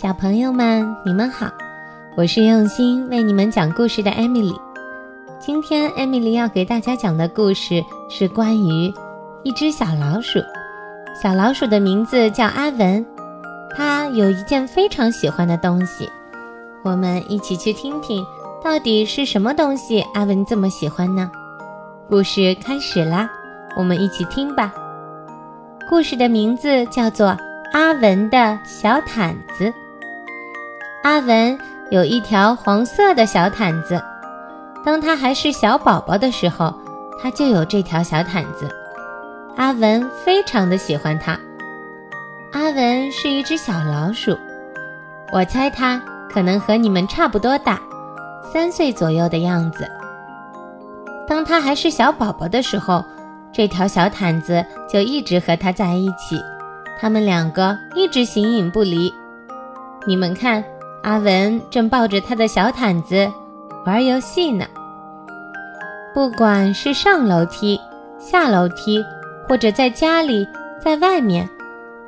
小朋友们，你们好，我是用心为你们讲故事的艾米丽。今天艾米丽要给大家讲的故事是关于一只小老鼠。小老鼠的名字叫阿文，它有一件非常喜欢的东西。我们一起去听听，到底是什么东西阿文这么喜欢呢？故事开始啦，我们一起听吧。故事的名字叫做《阿文的小毯子》。阿文有一条黄色的小毯子，当他还是小宝宝的时候，他就有这条小毯子。阿文非常的喜欢它。阿文是一只小老鼠，我猜它可能和你们差不多大，三岁左右的样子。当他还是小宝宝的时候，这条小毯子就一直和他在一起，他们两个一直形影不离。你们看。阿文正抱着他的小毯子玩游戏呢。不管是上楼梯、下楼梯，或者在家里、在外面，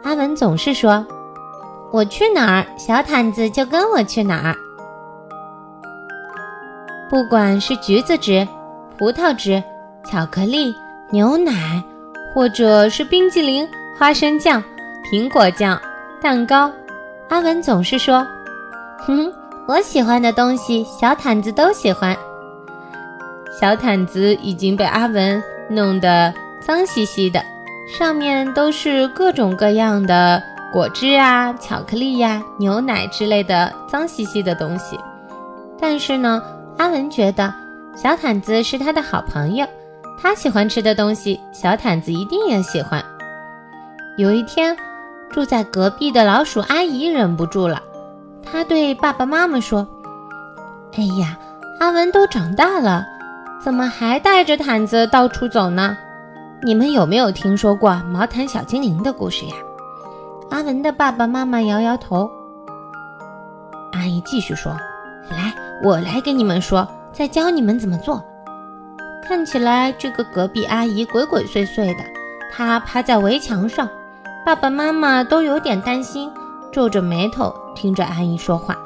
阿文总是说：“我去哪儿，小毯子就跟我去哪儿。”不管是橘子汁、葡萄汁、巧克力、牛奶，或者是冰激凌、花生酱、苹果酱、蛋糕，阿文总是说。哼，我喜欢的东西，小毯子都喜欢。小毯子已经被阿文弄得脏兮兮的，上面都是各种各样的果汁啊、巧克力呀、牛奶之类的脏兮兮的东西。但是呢，阿文觉得小毯子是他的好朋友，他喜欢吃的东西，小毯子一定也喜欢。有一天，住在隔壁的老鼠阿姨忍不住了。他对爸爸妈妈说：“哎呀，阿文都长大了，怎么还带着毯子到处走呢？你们有没有听说过毛毯小精灵的故事呀？”阿文的爸爸妈妈摇摇头。阿姨继续说：“来，我来给你们说，再教你们怎么做。”看起来这个隔壁阿姨鬼鬼祟祟的，她趴在围墙上，爸爸妈妈都有点担心。皱着眉头听着阿姨说话，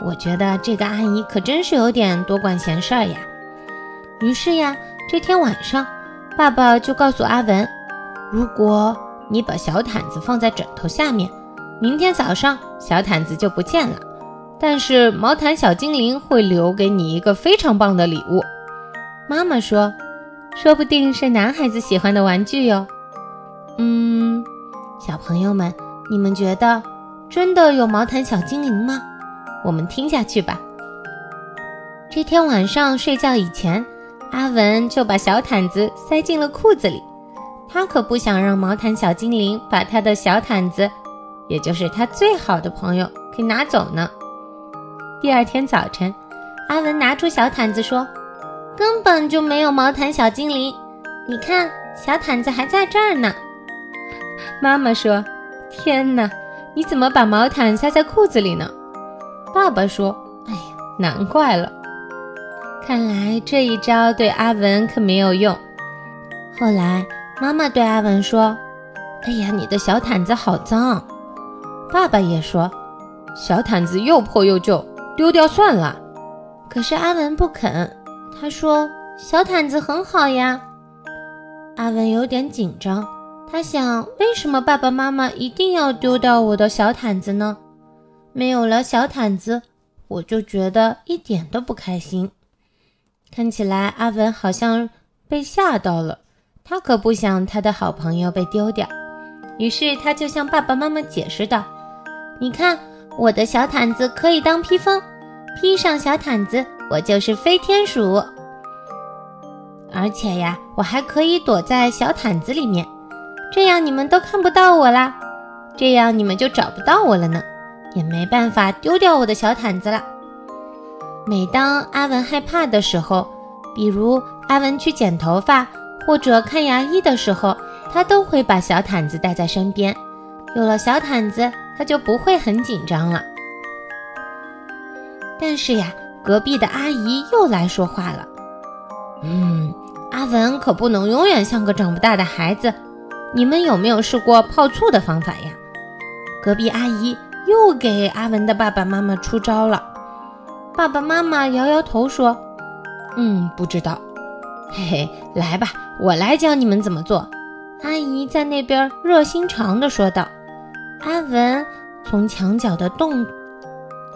我觉得这个阿姨可真是有点多管闲事儿呀。于是呀，这天晚上，爸爸就告诉阿文，如果你把小毯子放在枕头下面，明天早上小毯子就不见了。但是毛毯小精灵会留给你一个非常棒的礼物。妈妈说，说不定是男孩子喜欢的玩具哟。嗯，小朋友们，你们觉得？真的有毛毯小精灵吗？我们听下去吧。这天晚上睡觉以前，阿文就把小毯子塞进了裤子里。他可不想让毛毯小精灵把他的小毯子，也就是他最好的朋友，给拿走呢。第二天早晨，阿文拿出小毯子说：“根本就没有毛毯小精灵，你看，小毯子还在这儿呢。”妈妈说：“天哪！”你怎么把毛毯塞在裤子里呢？爸爸说：“哎呀，难怪了，看来这一招对阿文可没有用。”后来妈妈对阿文说：“哎呀，你的小毯子好脏。”爸爸也说：“小毯子又破又旧，丢掉算了。”可是阿文不肯，他说：“小毯子很好呀。”阿文有点紧张。他想，为什么爸爸妈妈一定要丢掉我的小毯子呢？没有了小毯子，我就觉得一点都不开心。看起来阿文好像被吓到了，他可不想他的好朋友被丢掉。于是他就向爸爸妈妈解释道：“你看，我的小毯子可以当披风，披上小毯子，我就是飞天鼠。而且呀，我还可以躲在小毯子里面。”这样你们都看不到我啦，这样你们就找不到我了呢，也没办法丢掉我的小毯子了。每当阿文害怕的时候，比如阿文去剪头发或者看牙医的时候，他都会把小毯子带在身边。有了小毯子，他就不会很紧张了。但是呀，隔壁的阿姨又来说话了。嗯，阿文可不能永远像个长不大的孩子。你们有没有试过泡醋的方法呀？隔壁阿姨又给阿文的爸爸妈妈出招了。爸爸妈妈摇摇头说：“嗯，不知道。”嘿嘿，来吧，我来教你们怎么做。阿姨在那边热心肠地说道。阿文从墙角的洞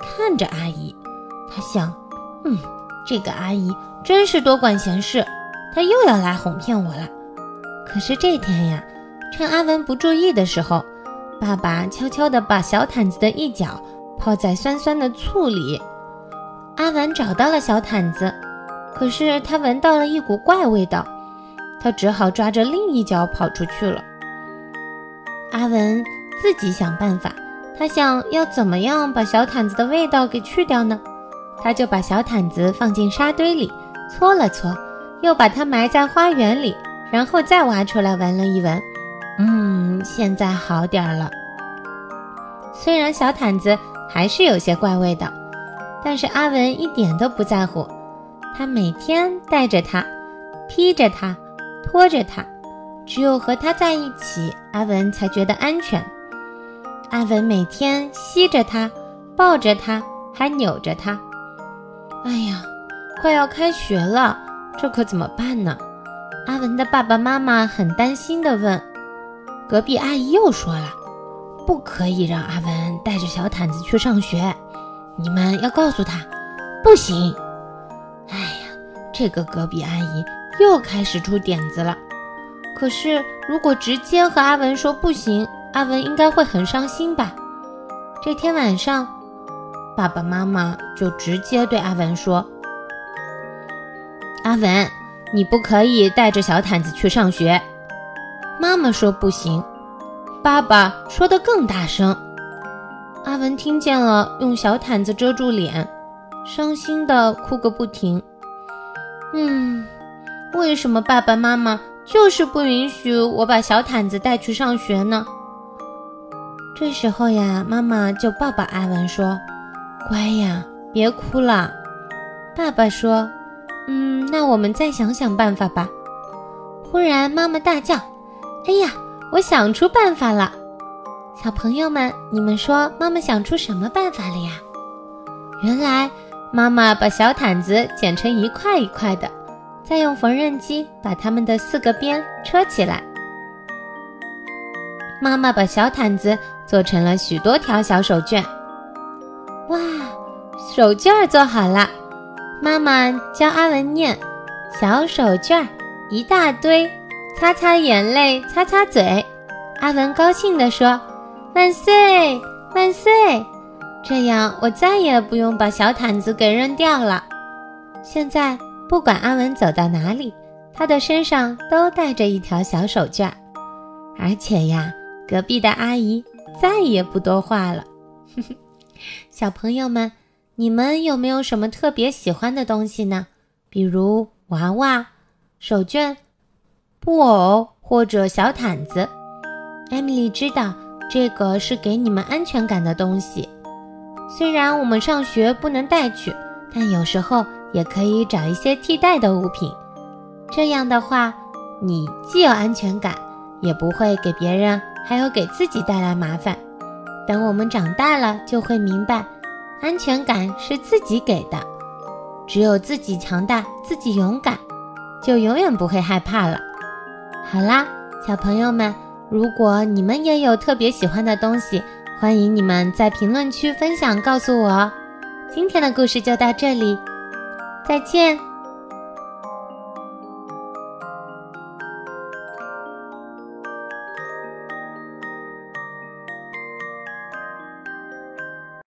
看着阿姨，他想：“嗯，这个阿姨真是多管闲事，她又要来哄骗我了。”可是这天呀，趁阿文不注意的时候，爸爸悄悄地把小毯子的一角泡在酸酸的醋里。阿文找到了小毯子，可是他闻到了一股怪味道，他只好抓着另一角跑出去了。阿文自己想办法，他想要怎么样把小毯子的味道给去掉呢？他就把小毯子放进沙堆里，搓了搓，又把它埋在花园里，然后再挖出来闻了一闻，嗯，现在好点儿了。虽然小毯子还是有些怪味的。但是阿文一点都不在乎，他每天带着它，披着它，拖着它，只有和它在一起，阿文才觉得安全。阿文每天吸着它，抱着它，还扭着它。哎呀，快要开学了，这可怎么办呢？阿文的爸爸妈妈很担心地问。隔壁阿姨又说了，不可以让阿文带着小毯子去上学。你们要告诉他，不行。哎呀，这个隔壁阿姨又开始出点子了。可是如果直接和阿文说不行，阿文应该会很伤心吧？这天晚上，爸爸妈妈就直接对阿文说：“阿文，你不可以带着小毯子去上学。”妈妈说不行，爸爸说的更大声。阿文听见了，用小毯子遮住脸，伤心的哭个不停。嗯，为什么爸爸妈妈就是不允许我把小毯子带去上学呢？这时候呀，妈妈就抱抱阿文说：“乖呀，别哭了。”爸爸说：“嗯，那我们再想想办法吧。”忽然，妈妈大叫：“哎呀，我想出办法了！”小朋友们，你们说妈妈想出什么办法了呀？原来妈妈把小毯子剪成一块一块的，再用缝纫机把它们的四个边车起来。妈妈把小毯子做成了许多条小手绢。哇，手绢做好了！妈妈教阿文念：小手绢一大堆，擦擦眼泪，擦擦嘴。阿文高兴地说。万岁，万岁！这样我再也不用把小毯子给扔掉了。现在不管阿文走到哪里，他的身上都带着一条小手绢而且呀，隔壁的阿姨再也不多话了。小朋友们，你们有没有什么特别喜欢的东西呢？比如娃娃、手绢、布偶或者小毯子？艾米丽知道。这个是给你们安全感的东西，虽然我们上学不能带去，但有时候也可以找一些替代的物品。这样的话，你既有安全感，也不会给别人还有给自己带来麻烦。等我们长大了，就会明白，安全感是自己给的。只有自己强大，自己勇敢，就永远不会害怕了。好啦，小朋友们。如果你们也有特别喜欢的东西，欢迎你们在评论区分享告诉我。今天的故事就到这里，再见。